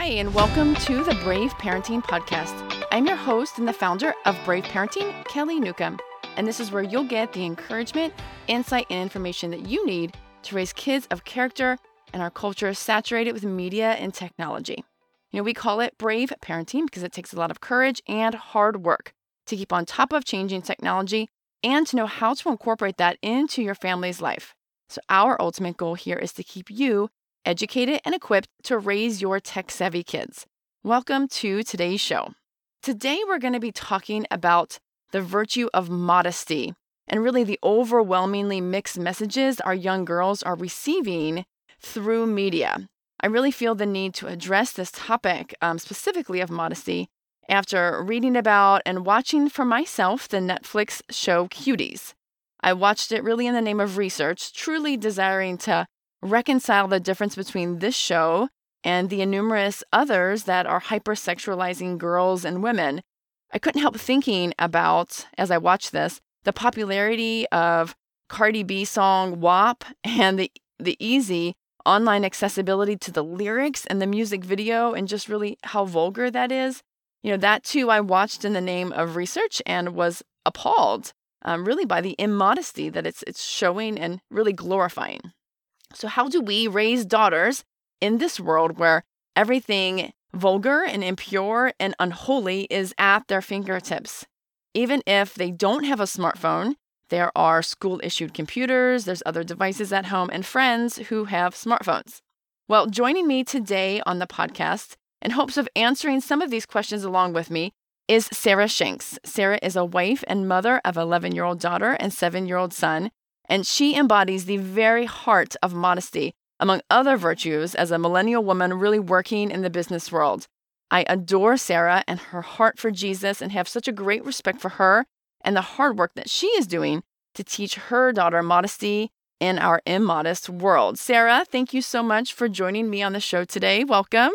Hi, and welcome to the Brave Parenting Podcast. I'm your host and the founder of Brave Parenting, Kelly Newcomb. And this is where you'll get the encouragement, insight, and information that you need to raise kids of character in our culture saturated with media and technology. You know, we call it brave parenting because it takes a lot of courage and hard work to keep on top of changing technology and to know how to incorporate that into your family's life. So, our ultimate goal here is to keep you educated and equipped to raise your tech savvy kids. Welcome to today's show. Today, we're going to be talking about the virtue of modesty and really the overwhelmingly mixed messages our young girls are receiving through media. I really feel the need to address this topic, um, specifically of modesty, after reading about and watching for myself the Netflix show Cuties. I watched it really in the name of research, truly desiring to reconcile the difference between this show and the numerous others that are hypersexualizing girls and women. I couldn't help thinking about, as I watched this, the popularity of Cardi B song WAP and the, the easy online accessibility to the lyrics and the music video and just really how vulgar that is. You know, that too I watched in the name of research and was appalled um, really by the immodesty that it's, it's showing and really glorifying. So, how do we raise daughters in this world where everything vulgar and impure and unholy is at their fingertips? Even if they don't have a smartphone, there are school issued computers, there's other devices at home, and friends who have smartphones. Well, joining me today on the podcast in hopes of answering some of these questions along with me is Sarah Shanks. Sarah is a wife and mother of 11 year old daughter and 7 year old son, and she embodies the very heart of modesty, among other virtues, as a millennial woman really working in the business world. I adore Sarah and her heart for Jesus and have such a great respect for her and the hard work that she is doing to teach her daughter modesty in our immodest world. Sarah, thank you so much for joining me on the show today. Welcome.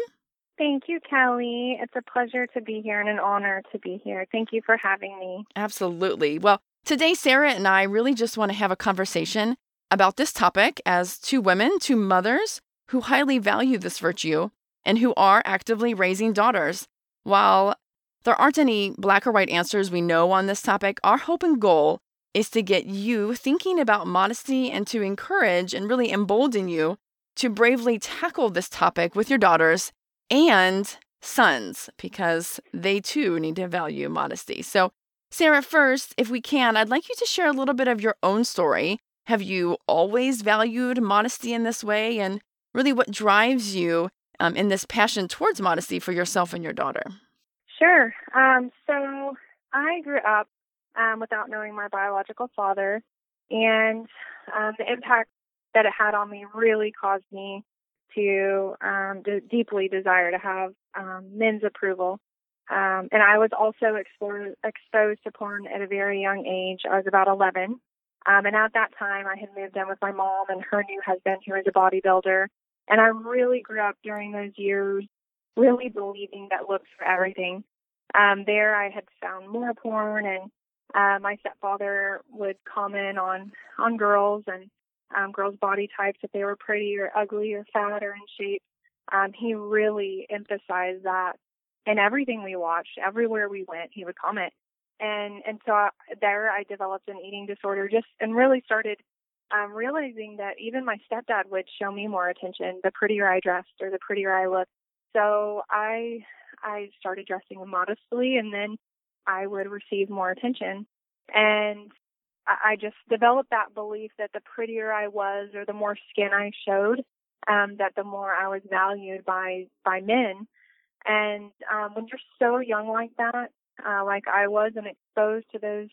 Thank you, Kelly. It's a pleasure to be here and an honor to be here. Thank you for having me. Absolutely. Well, today, Sarah and I really just want to have a conversation about this topic as two women, two mothers who highly value this virtue and who are actively raising daughters. While there aren't any black or white answers we know on this topic, our hope and goal is to get you thinking about modesty and to encourage and really embolden you to bravely tackle this topic with your daughters and sons because they too need to value modesty. So, Sarah, first, if we can, I'd like you to share a little bit of your own story. Have you always valued modesty in this way? And really, what drives you um, in this passion towards modesty for yourself and your daughter? Sure. Um, so, I grew up um, without knowing my biological father, and um, the impact that it had on me really caused me to um, to deeply desire to have um, men's approval. Um, and I was also exposed exposed to porn at a very young age. I was about 11. Um, and at that time, I had moved in with my mom and her new husband, who is a bodybuilder. And I really grew up during those years, really believing that looks for everything. Um, there, I had found more porn, and uh, my stepfather would comment on on girls and um, girls' body types, if they were pretty or ugly or fat or in shape. Um, he really emphasized that in everything we watched, everywhere we went, he would comment. And and so I, there, I developed an eating disorder, just and really started um, realizing that even my stepdad would show me more attention the prettier I dressed or the prettier I looked. So I I started dressing modestly, and then I would receive more attention. And I just developed that belief that the prettier I was or the more skin I showed, um, that the more I was valued by by men. And um, when you're so young like that, uh, like I was, and exposed to those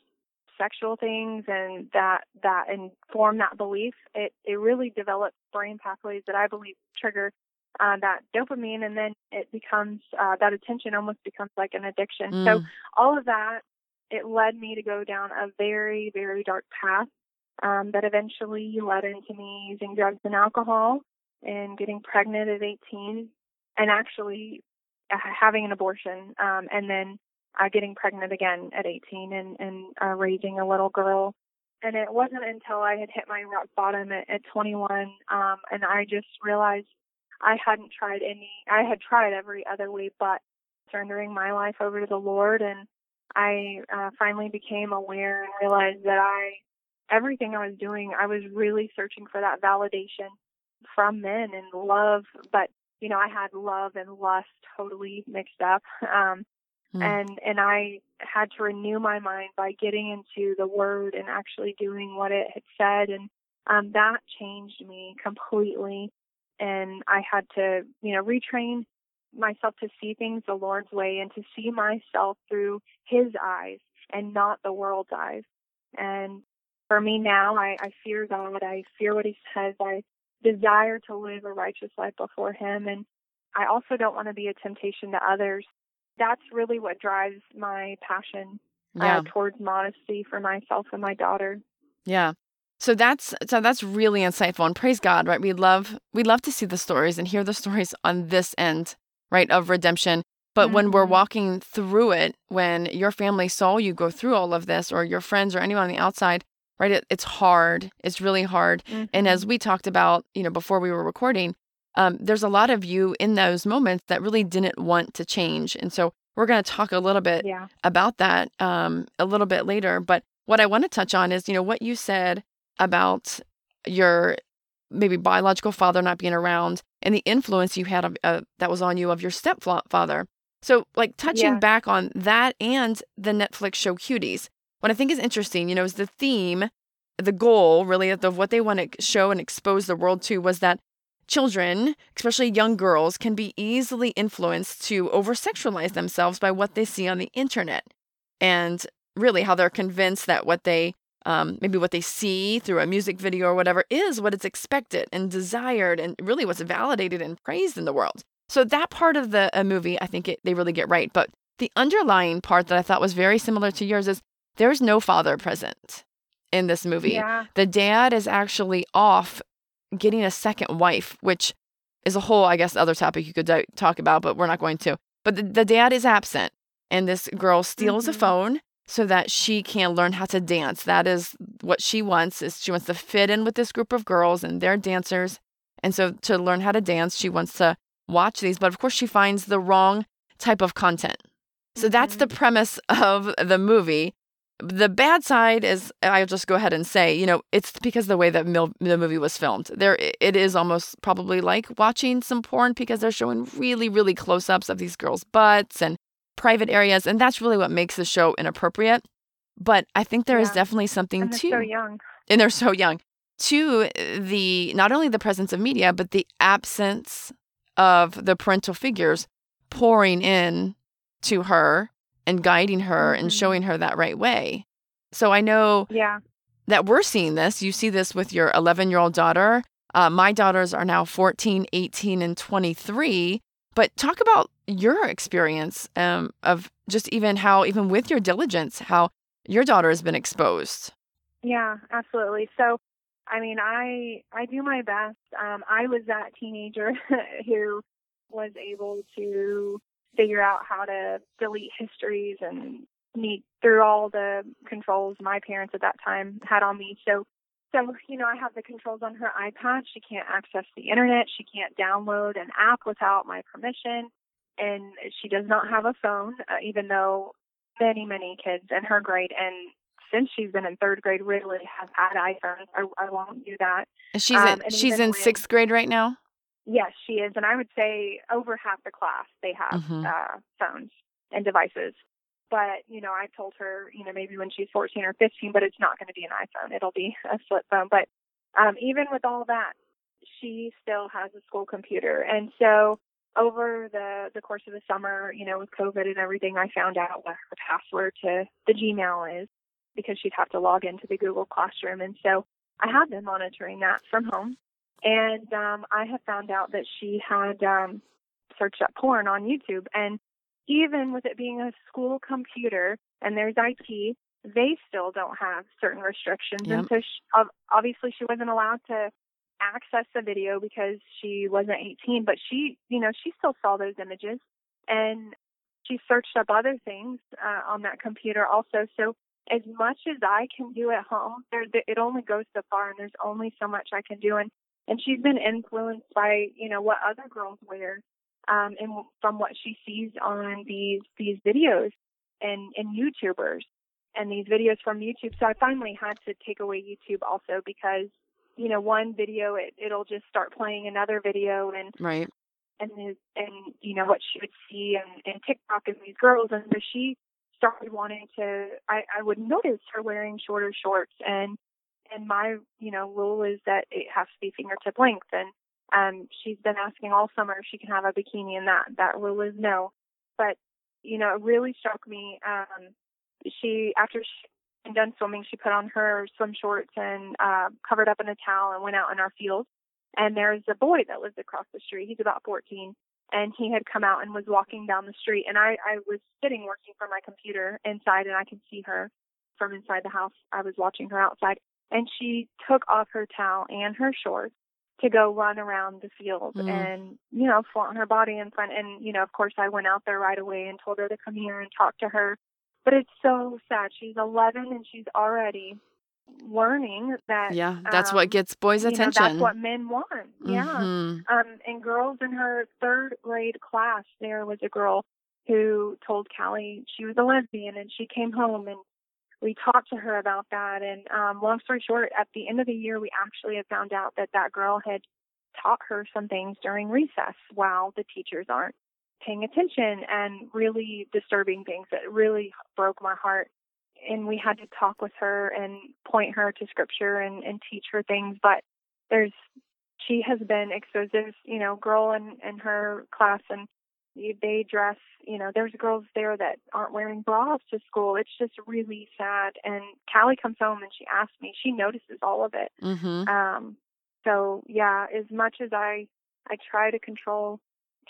sexual things and that that inform that belief, it it really develops brain pathways that I believe trigger uh, that dopamine, and then it becomes uh, that attention almost becomes like an addiction. Mm. So all of that it led me to go down a very, very dark path um, that eventually led into me using drugs and alcohol and getting pregnant at 18 and actually having an abortion um, and then uh, getting pregnant again at 18 and, and uh, raising a little girl. And it wasn't until I had hit my rock bottom at, at 21 um, and I just realized I hadn't tried any, I had tried every other way but surrendering my life over to the Lord. And I uh, finally became aware and realized that I, everything I was doing, I was really searching for that validation from men and love. But, you know, I had love and lust totally mixed up. Um, mm. and, and I had to renew my mind by getting into the word and actually doing what it had said. And, um, that changed me completely. And I had to, you know, retrain myself to see things the Lord's way and to see myself through His eyes and not the world's eyes. And for me now, I, I fear God. I fear what He says. I desire to live a righteous life before Him. And I also don't want to be a temptation to others. That's really what drives my passion uh, yeah. uh, towards modesty for myself and my daughter. Yeah. So that's so that's really insightful and praise God, right? We love we love to see the stories and hear the stories on this end right, of redemption. But mm-hmm. when we're mm-hmm. walking through it, when your family saw you go through all of this, or your friends or anyone on the outside, right, it, it's hard. It's really hard. Mm-hmm. And as mm-hmm. we talked about, you know, before we were recording, um, there's a lot of you in those moments that really didn't want to change. And so we're going to talk a little bit yeah. about that um, a little bit later. But what I want to touch on is, you know, what you said about your maybe biological father not being around and the influence you had of, uh, that was on you of your stepfather. So, like touching yeah. back on that and the Netflix show Cuties, what I think is interesting, you know, is the theme, the goal really of what they want to show and expose the world to was that children, especially young girls, can be easily influenced to over sexualize themselves by what they see on the internet. And really how they're convinced that what they um, maybe what they see through a music video or whatever is what it's expected and desired and really what's validated and praised in the world. So that part of the movie, I think it, they really get right. But the underlying part that I thought was very similar to yours is there's no father present in this movie. Yeah. The dad is actually off getting a second wife, which is a whole, I guess, other topic you could talk about, but we're not going to. But the, the dad is absent, and this girl steals mm-hmm. a phone so that she can learn how to dance. That is what she wants is she wants to fit in with this group of girls and they're dancers. And so to learn how to dance, she wants to watch these, but of course she finds the wrong type of content. So mm-hmm. that's the mm-hmm. premise of the movie. The bad side is I'll just go ahead and say, you know, it's because the way that mil- the movie was filmed. There it is almost probably like watching some porn because they're showing really really close-ups of these girls' butts and private areas, and that's really what makes the show inappropriate. But I think there yeah. is definitely something and to so young, and they're so young to the not only the presence of media but the absence of the parental figures pouring in to her and guiding her mm-hmm. and showing her that right way. So I know yeah. that we're seeing this. You see this with your 11 year old daughter. Uh, my daughters are now 14, 18, and 23. But talk about your experience um, of just even how, even with your diligence, how your daughter has been exposed. Yeah, absolutely. So, I mean, I I do my best. Um, I was that teenager who was able to figure out how to delete histories and meet through all the controls my parents at that time had on me. So so, you know, I have the controls on her iPad. She can't access the internet. She can't download an app without my permission. And she does not have a phone, uh, even though many, many kids in her grade and since she's been in third grade really have had iPhones. I, I won't do that. She's um, in, she's in when, sixth grade right now. Yes, she is, and I would say over half the class they have mm-hmm. uh, phones and devices. But, you know, I told her, you know, maybe when she's 14 or 15, but it's not going to be an iPhone. It'll be a flip phone. But um, even with all that, she still has a school computer. And so over the, the course of the summer, you know, with COVID and everything, I found out what her password to the Gmail is because she'd have to log into the Google Classroom. And so I have been monitoring that from home. And um, I have found out that she had um, searched up porn on YouTube. And even with it being a school computer and there's IT, they still don't have certain restrictions. Yep. And so she, obviously she wasn't allowed to access the video because she wasn't 18, but she, you know, she still saw those images and she searched up other things uh, on that computer also. So as much as I can do at home, there, it only goes so far and there's only so much I can do. And, and she's been influenced by you know what other girls wear um and from what she sees on these these videos and and YouTubers and these videos from YouTube. So I finally had to take away YouTube also because you know one video it it'll just start playing another video and right and and you know what she would see and, and TikTok and these girls and so she started wanting to I, I would notice her wearing shorter shorts and and my you know rule is that it has to be fingertip length. And um she's been asking all summer if she can have a bikini and that that rule is no. But you know it really struck me um she after she had done swimming she put on her swim shorts and uh covered up in a towel and went out in our field. And there's a boy that lives across the street. He's about 14 and he had come out and was walking down the street. And I, I was sitting working from my computer inside and I could see her from inside the house. I was watching her outside and she took off her towel and her shorts to go run around the field mm. and you know flaunt her body in front. And you know of course I went out there right away and told her to come here and talk to her. But it's so sad. She's 11 and she's already learning that yeah that's um, what gets boys attention know, that's what men want. Yeah. Mm-hmm. um and girls in her third grade class there was a girl who told Callie she was a lesbian and she came home and we talked to her about that and um long story short at the end of the year we actually had found out that that girl had taught her some things during recess while the teachers aren't paying attention and really disturbing things that really broke my heart and we had to talk with her and point her to scripture and, and teach her things. But there's she has been exposed. There's you know girl in in her class and they dress. You know there's girls there that aren't wearing bras to school. It's just really sad. And Callie comes home and she asks me. She notices all of it. Mm-hmm. Um. So yeah, as much as I I try to control,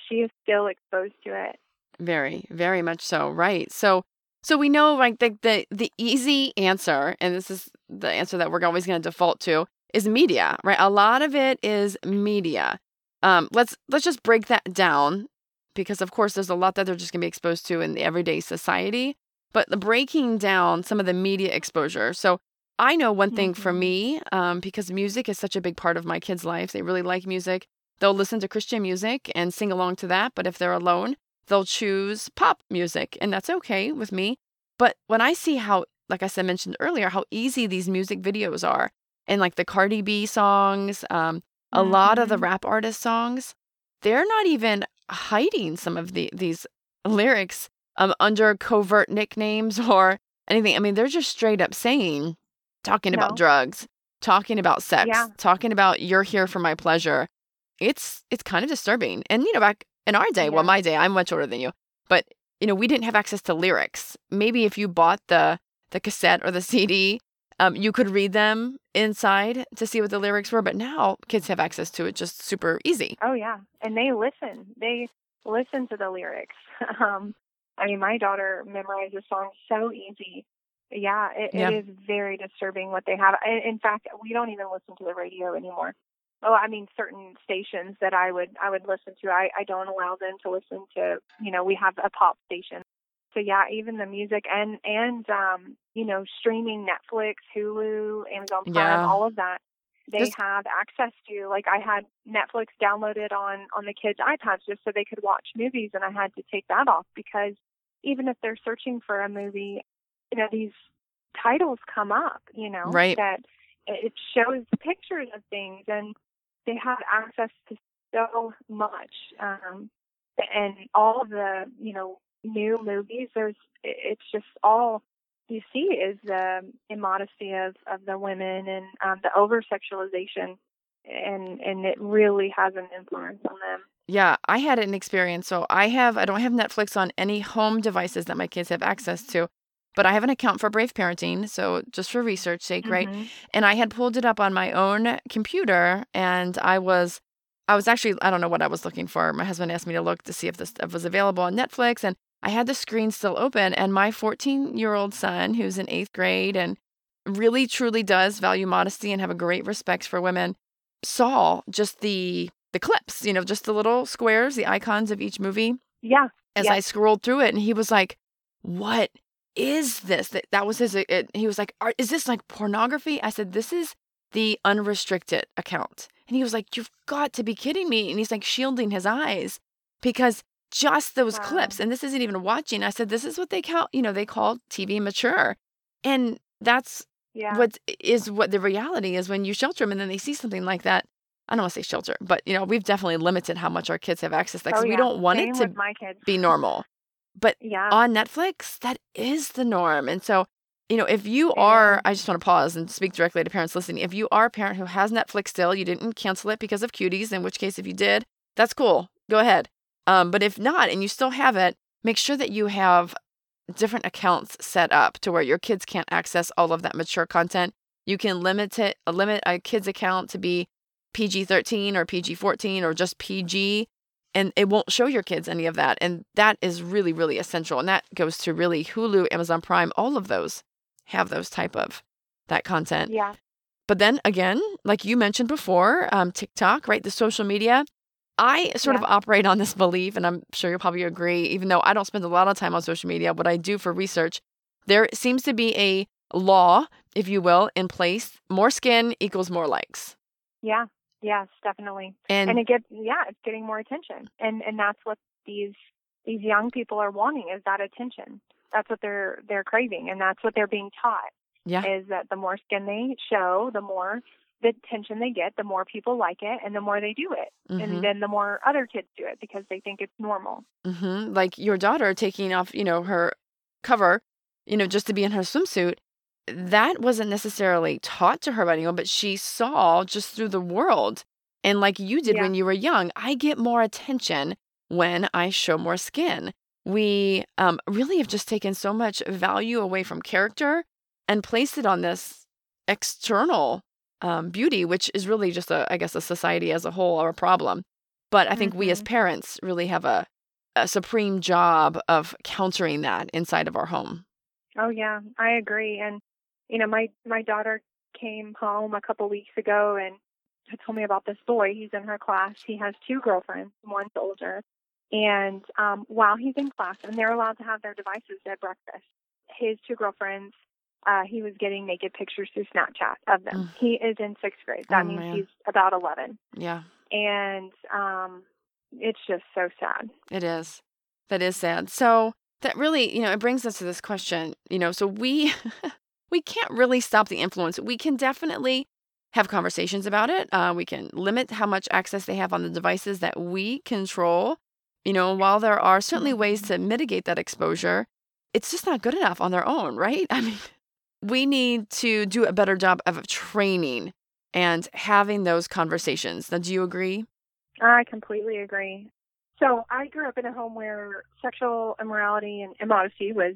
she is still exposed to it. Very, very much so. Right. So so we know like the the, the easy answer, and this is the answer that we're always going to default to, is media, right? A lot of it is media. Um, let's let's just break that down because of course there's a lot that they're just going to be exposed to in the everyday society. But the breaking down some of the media exposure. So I know one thing mm-hmm. for me, um, because music is such a big part of my kids' life. They really like music. They'll listen to Christian music and sing along to that. But if they're alone, they'll choose pop music, and that's okay with me. But when I see how, like I said, mentioned earlier, how easy these music videos are, and like the Cardi B songs, um, a mm-hmm. lot of the mm-hmm. rap artist songs, they're not even hiding some of the these lyrics um, under covert nicknames or anything. I mean, they're just straight up saying, talking no. about drugs, talking about sex, yeah. talking about you're here for my pleasure. It's it's kind of disturbing. And you know, back in our day, yeah. well, my day, I'm much older than you, but you know, we didn't have access to lyrics. Maybe if you bought the the cassette or the CD, um, you could read them inside to see what the lyrics were. But now kids have access to it just super easy. Oh yeah, and they listen. They listen to the lyrics. um, I mean, my daughter memorizes songs so easy. Yeah, it, yeah. it is very disturbing what they have. In fact, we don't even listen to the radio anymore oh i mean certain stations that i would i would listen to i i don't allow them to listen to you know we have a pop station so yeah even the music and and um you know streaming netflix hulu amazon prime yeah. all of that they just, have access to like i had netflix downloaded on on the kids ipads just so they could watch movies and i had to take that off because even if they're searching for a movie you know these titles come up you know right that it shows pictures of things and they have access to so much, um, and all the you know new movies. There's it's just all you see is the immodesty of of the women and um, the over sexualization, and and it really has an influence on them. Yeah, I had an experience. So I have I don't have Netflix on any home devices that my kids have access to but I have an account for Brave Parenting, so just for research sake, mm-hmm. right? And I had pulled it up on my own computer, and I was, I was actually, I don't know what I was looking for. My husband asked me to look to see if this stuff was available on Netflix, and I had the screen still open, and my 14 year old son, who's in eighth grade and really truly does value modesty and have a great respect for women, saw just the the clips, you know, just the little squares, the icons of each movie. Yeah. As yeah. I scrolled through it, and he was like, "What is this? That that was his. It, he was like, Is this like pornography? I said, This is the unrestricted account. And he was like, You've got to be kidding me. And he's like shielding his eyes because just those Wow. clips, and this isn't even watching. I said, This is what they call, you know, they call TV mature. And that's Yeah. what is what the reality is when you shelter them and then they see something like that. I don't want to say shelter, but you know, we've definitely limited how much our kids have access to that oh, because we don't want Same it to my kids. be normal. But Yeah. on Netflix, that is the norm. And so, you know, if you It are. I just want to pause and speak directly to parents listening. If you are a parent who has Netflix still, you didn't cancel it because of cuties, in which case, if you did, that's cool. Go ahead. Um, but if not, and you still have it, make sure that you have different accounts set up to where your kids can't access all of that mature content. You can limit it, limit a kid's account to be PG 13 or PG 14 or just PG and it won't show your kids any of that. And that is really, really essential. And that goes to really Hulu, Amazon Prime, all of those have those type of that content. yeah. But then again, like you mentioned before, um, TikTok, right? The social media. I sort of operate on this belief, and I'm sure you'll probably agree, even though I don't spend a lot of time on social media, what I do for research, there seems to be a law, if you will, in place. More skin equals more likes. Yeah. Yes, definitely. And, and it gets yeah it's getting more attention and and that's what these these young people are wanting is that attention that's what they're they're craving and that's what they're being taught yeah, is that the more skin they show the more the attention they get the more people like it and the more they do it mhm. and then the more other kids do it because they think it's normal hmm Like your daughter taking off, you know, her cover, you know, just to be in her swimsuit. That wasn't necessarily taught to her by anyone, but she saw just through the world. And like you did Yeah. when you were young, I get more attention when I show more skin. We um, really have just taken so much value away from character and placed it on this external um, beauty, which is really just a, I guess, a society as a whole or a problem. But I think we as Mhm. parents really have a, a supreme job of countering that inside of our home. Oh yeah, I agree. And you know, my my daughter came home a couple weeks ago and told me about this boy. He's in her class. He has two girlfriends. One's older. And um, while he's in class, and they're allowed to have their devices at breakfast, his two girlfriends, uh, he was getting naked pictures through Snapchat of them. Mm. He is in sixth grade. That Oh, means man. he's about 11. Yeah, And um, it's just so sad. it is. That is sad. So that really, you know, it brings us to this question, you know, so we we can't really stop the influence. We can definitely have conversations about it. Uh, we can limit how much access they have on the devices that we control. You know, while there are certainly ways to mitigate that exposure, it's just not good enough on their own, right? I mean, we need to do a better job of training and having those conversations. Now, do you agree? I completely agree. So I grew up in a home where sexual immorality and immodesty was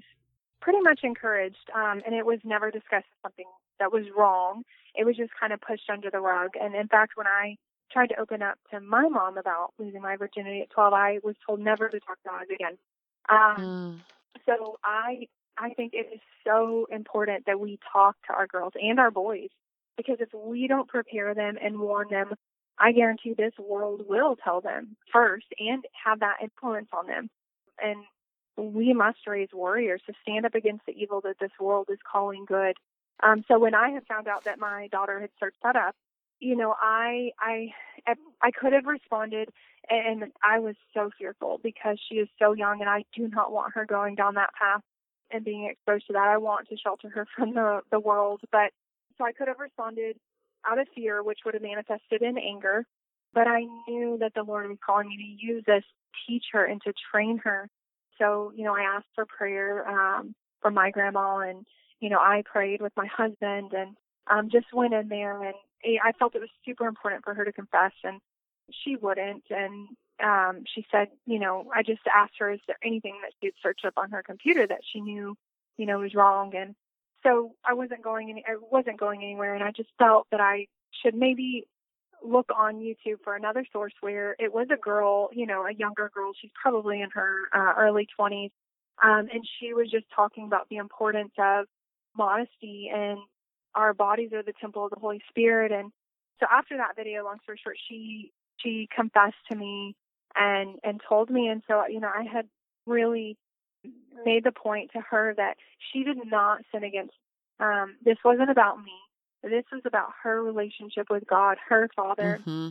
pretty much encouraged, um, and it was never discussed as something that was wrong. It was just kind of pushed under the rug. And in fact, when I tried to open up to my mom about losing my virginity at 12, I was told never to talk about it again. Um, Mm, so I I think it is so important that we talk to our girls and our boys because if we don't prepare them and warn them, I guarantee this world will tell them first and have that influence on them. And we must raise warriors to stand up against the evil that this world is calling good. Um, so when I had found out that my daughter had searched that up, you know, I I I could have responded and I was so fearful because she is so young and I do not want her going down that path and being exposed to that. I want to shelter her from the the world, but so I could have responded out of fear, which would have manifested in anger. But I knew that the Lord was calling me to use this, teach her, and to train her. So you know, I asked for prayer um, for my grandma, and you know, I prayed with my husband, and um, just went in there, and I felt it was super important for her to confess, and she wouldn't, and um, she said, you know, I just asked her, is there anything that she had searched up on her computer that she knew, you know, was wrong, and so I wasn't going any, I wasn't going anywhere, and I just felt that I should maybe look on YouTube for another source where it was a girl, you know, a younger girl. She's probably in her uh, early 20s, um, and she was just talking about the importance of modesty and our bodies are the temple of the Holy Spirit. And so after that video, long story short, she she confessed to me and and told me, and so you know, I had really made the point to her that she did not sin against. Um, this wasn't about me. This was about her relationship with God, her father. Mm-hmm.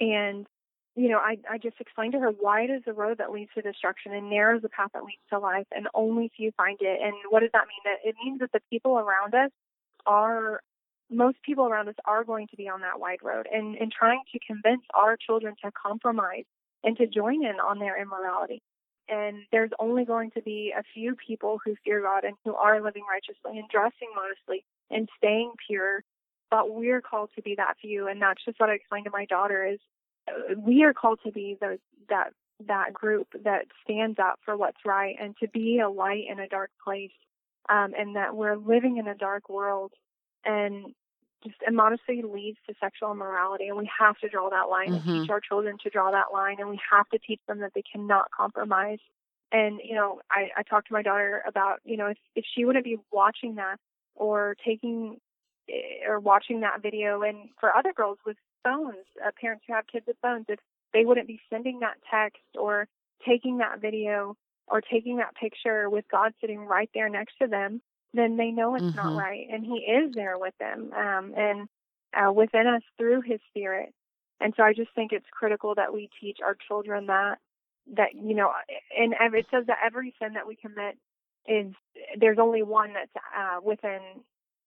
And, you know, I, I just explained to her wide is the road that leads to destruction and narrow is the path that leads to life, and only few find it. And what does that mean? That it means that the people around us are most people around us are going to be on that wide road and, and trying to convince our children to compromise and to join in on their immorality. And there's only going to be a few people who fear God and who are living righteously and dressing modestly and staying pure. But we're called to be that few, and that's just what I explained to my daughter: is uh, we are called to be those that that group that stands up for what's right and to be a light in a dark place, um, and that we're living in a dark world, and just immodesty leads to sexual immorality, and we have to draw that line Mm-hmm. and teach our children to draw that line, and we have to teach them that they cannot compromise. And you know, I, I talked to my daughter about you know if if she wouldn't be watching that or taking eh, or watching that video, and for other girls with phones, uh, parents who have kids with phones, if they wouldn't be sending that text or taking that video or taking that picture with God sitting right there next to them, then they know it's Mhm. not right, and He is there with them um, and uh, within us through His Spirit. And so I just think it's critical that we teach our children that that you know, and it says that every sin that we commit is there's only one that's uh, within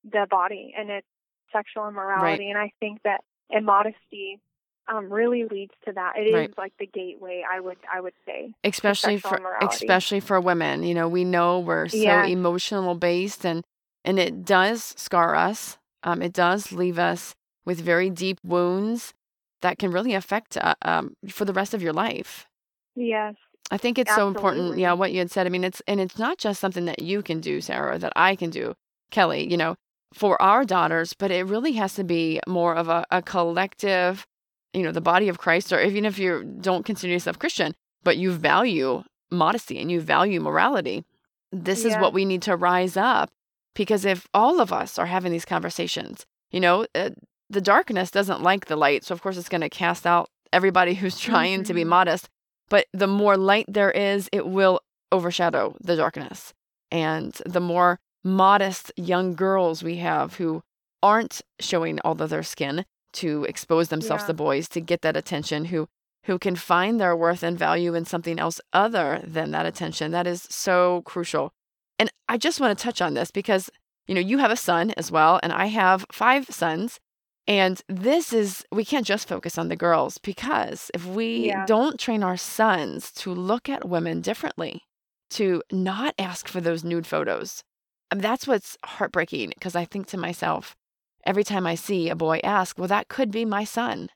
the body, and it's sexual immorality. And I think that immodesty um, really leads to that. It is Right. like the gateway. I would I would say. especially for immorality. especially for women you know we know we're so Yes. emotional based and and it does scar us um, it does leave us with very deep wounds that can really affect uh, um, for the rest of your life Yes. i think it's so important yeah what you had said i mean it's and it's not just something that you can do sarah that i can do kelly you know for our daughters but it really has to be more of a, a collective you know the body of christ or even if you don't consider yourself christian but you value modesty and you value morality this is what we need to rise up. Because if all of us are having these conversations you know uh, the darkness doesn't like the light so of course it's going to cast out everybody who's trying to be Mhm. modest but the more light there is it will overshadow the darkness. And the more modest young girls we have who aren't showing all of their skin to expose themselves Yeah. to boys to get that attention who who can find their worth and value in something else other than that attention that is so crucial and i just want to touch on this because you know you have a son as well and i have five sons and this is we can't just focus on the girls because if we Yeah. don't train our sons to look at women differently to not ask for those nude photos I mean, that's what's heartbreaking because I think to myself every time I see a boy ask, well, that could be my son.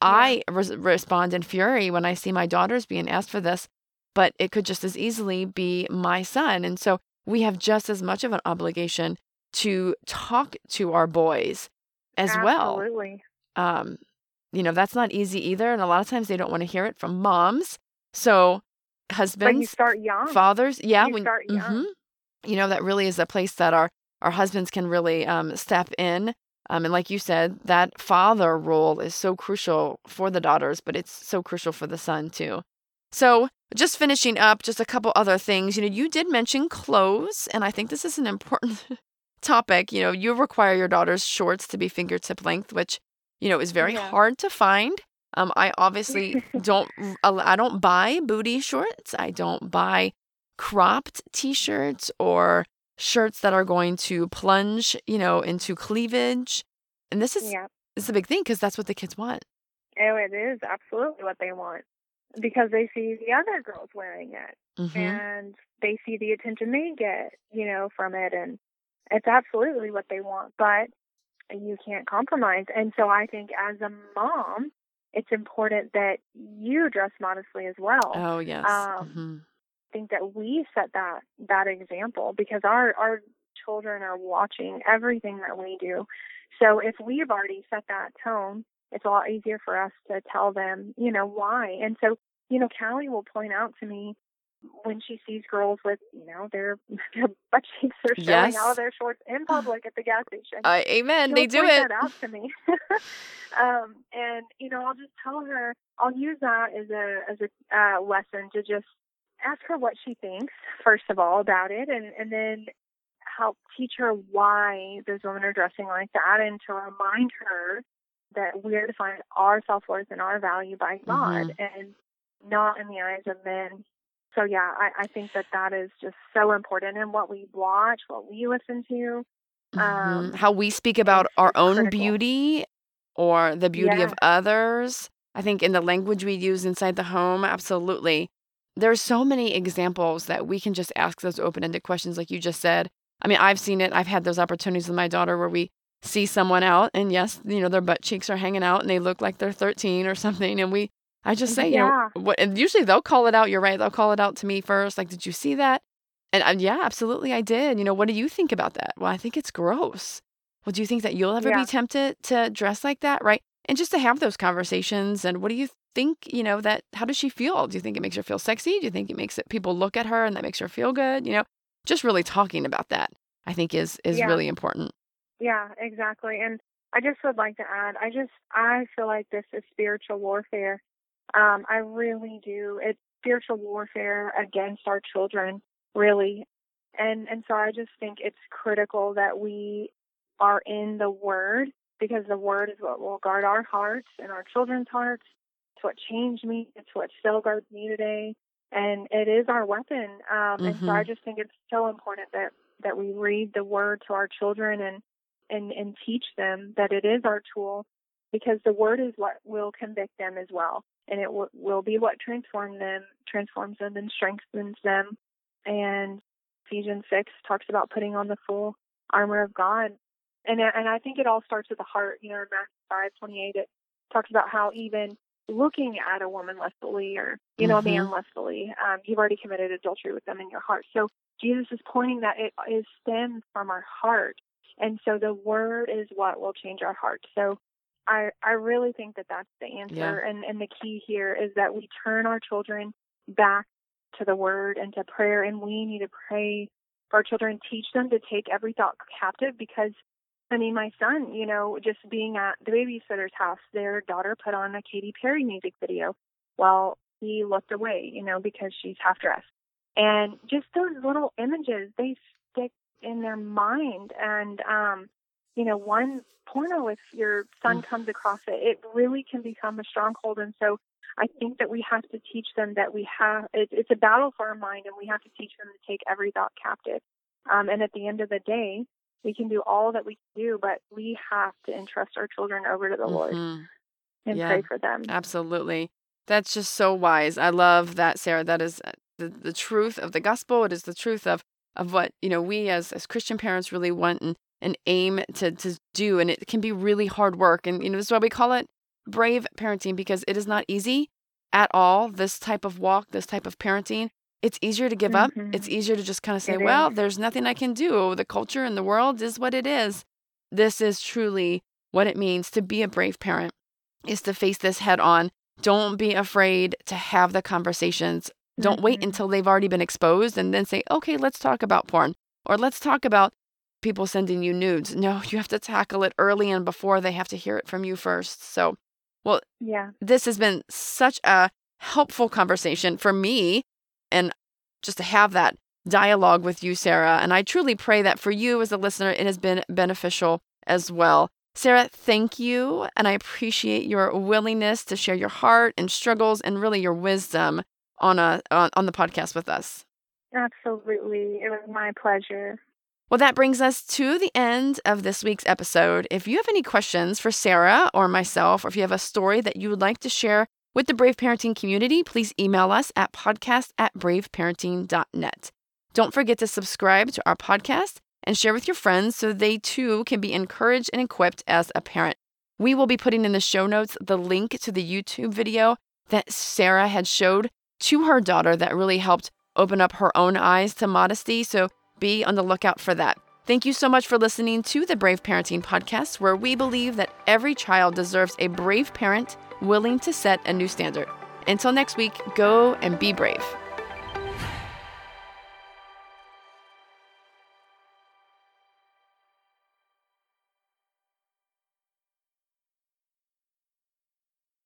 I res- respond in fury when I see my daughters being asked for this, but it could just as easily be my son. And so we have just as much of an obligation to talk to our boys as well. Absolutely. Um, you know, that's not easy either. And a lot of times they don't want to hear it from moms. So But husbands, start young. fathers, yeah, You when start young. mhm. you know that really is a place that our our husbands can really um, step in. Um, and like you said, that father role is so crucial for the daughters, but it's so crucial for the son too. So, just finishing up, just a couple other things. You know, you did mention clothes, and I think this is an important topic. You know, you require your daughter's shorts to be fingertip length, which you know is very Yeah. hard to find. Um, I obviously don't. I don't buy booty shorts. I don't buy cropped t-shirts or shirts that are going to plunge, you know, into cleavage. And this is yeah. this is a big thing because that's what the kids want. Oh, it is absolutely what they want because they see the other girls wearing it Mhm. and they see the attention they get, you know, from it, and it's absolutely what they want. But you can't compromise, and so I think as a mom, it's important that you dress modestly as well. Oh yes. Um, Mhm. Think that we set that that example because our our children are watching everything that we do. So if we've already set that tone, it's a lot easier for us to tell them, you know, why. And so, you know, Callie will point out to me when she sees girls with, you know, their their butt cheeks are showing Yes. out of their shorts in public at the gas station. Uh, amen. She'll They do point it. that out to me. um, and you know, I'll just tell her. I'll use that as a as a uh, lesson to just ask her what she thinks first of all about it, and and then help teach her why those women are dressing like that and to remind her that we are to find our self worth and our value by God mm-hmm. and not in the eyes of men. So yeah, I, I think that that is just so important in what we watch, what we listen to, mm-hmm. um, how we speak about our own critical. beauty or the beauty yeah. of others. I think in the language we use inside the home, absolutely. There's so many examples that we can just ask those open-ended questions like you just said. I mean, I've seen it. I've had those opportunities with my daughter where we see someone out and yes, you know, their butt cheeks are hanging out and they look like they're 13 or something and we I just say, yeah. you know, what and usually they'll call it out. You're right. They'll call it out to me first like, "Did you see that?" And uh, yeah, absolutely I did. You know, what do you think about that? Well, I think it's gross. Well, do you think that you'll ever yeah. be tempted to dress like that, right? And just to have those conversations and what do you think, you know, that how does she feel? Do you think it makes her feel sexy? Do you think it makes it people look at her and that makes her feel good? You know, just really talking about that, I think is is yeah. really important. Yeah, exactly. And I just would like to add, I just I feel like this is spiritual warfare. Um, I really do. It's spiritual warfare against our children, really. And and so I just think it's critical that we are in the word because the word is what will guard our hearts and our children's hearts. It's what changed me. It's what still guards me today. And it is our weapon. Um, mm-hmm. And so I mm-hmm. just think it's so important that, that we read the word to our children and, and, and teach them that it is our tool because the word is what will convict them as well. And it w- will be what transforms them, transforms them and strengthens them. And Ephesians 6 talks about putting on the full armor of God and and I think it all starts with the heart. You know, in Matthew five twenty eight, it talks about how even looking at a woman lustfully or you know mm-hmm. a man mm-hmm. lustfully, um, you've already committed adultery with them in your heart. So Jesus is pointing that it is stems from our heart, and so the word is what will change our heart. So I I really think that that's the answer, yeah. and and the key here is that we turn our children back to the word and to prayer, and we need to pray for our children, teach them to take every thought captive because I mean, my son, you know, just being at the babysitter's house, their daughter put on a Katy Perry music video while he looked away, you know, because she's half dressed. And just those little images, they stick in their mind. And, um, you know, one porno, if your son mm. comes across it, it really can become a stronghold. And so I think that we have to teach them that we have, it, it's a battle for our mind and we have to teach them to take every thought captive. Um, and at the end of the day, we can do all that we can do, but we have to entrust our children over to the mm-hmm. Lord and yeah, pray for them. Absolutely. That's just so wise. I love that, Sarah. That is uh, the, the truth of the gospel. It is the truth of, of what, you know, we as, as Christian parents really want and, and aim to, to do. And it can be really hard work. And, you know, this is why we call it brave parenting because it is not easy at all. This type of walk, this type of parenting it's easier to give up. Mm-hmm. It's easier to just kind of say, it well, is. there's nothing I can do. The culture and the world is what it is. This is truly what it means to be a brave parent is to face this head on. Don't be afraid to have the conversations. Don't mm-hmm. wait until they've already been exposed and then say, okay, let's talk about porn or let's talk about people sending you nudes. No, you have to tackle it early and before they have to hear it from you first. So, well, yeah. This has been such a helpful conversation for me and just to have that dialogue with you, Sarah. And I truly pray that for you as a listener, it has been beneficial as well. Sarah, thank you. And I appreciate your willingness to share your heart and struggles and really your wisdom on, a, on, on the podcast with us. Absolutely. It was my pleasure. Well, that brings us to the end of this week's episode. If you have any questions for Sarah or myself, or if you have a story that you would like to share with the Brave Parenting community, please email us at podcast at braveparenting.net. Don't forget to subscribe to our podcast and share with your friends so they too can be encouraged and equipped as a parent. We will be putting in the show notes the link to the YouTube video that Sarah had showed to her daughter that really helped open up her own eyes to modesty. So be on the lookout for that. Thank you so much for listening to the Brave Parenting Podcast, where we believe that every child deserves a brave parent willing to set a new standard. Until next week, go and be brave.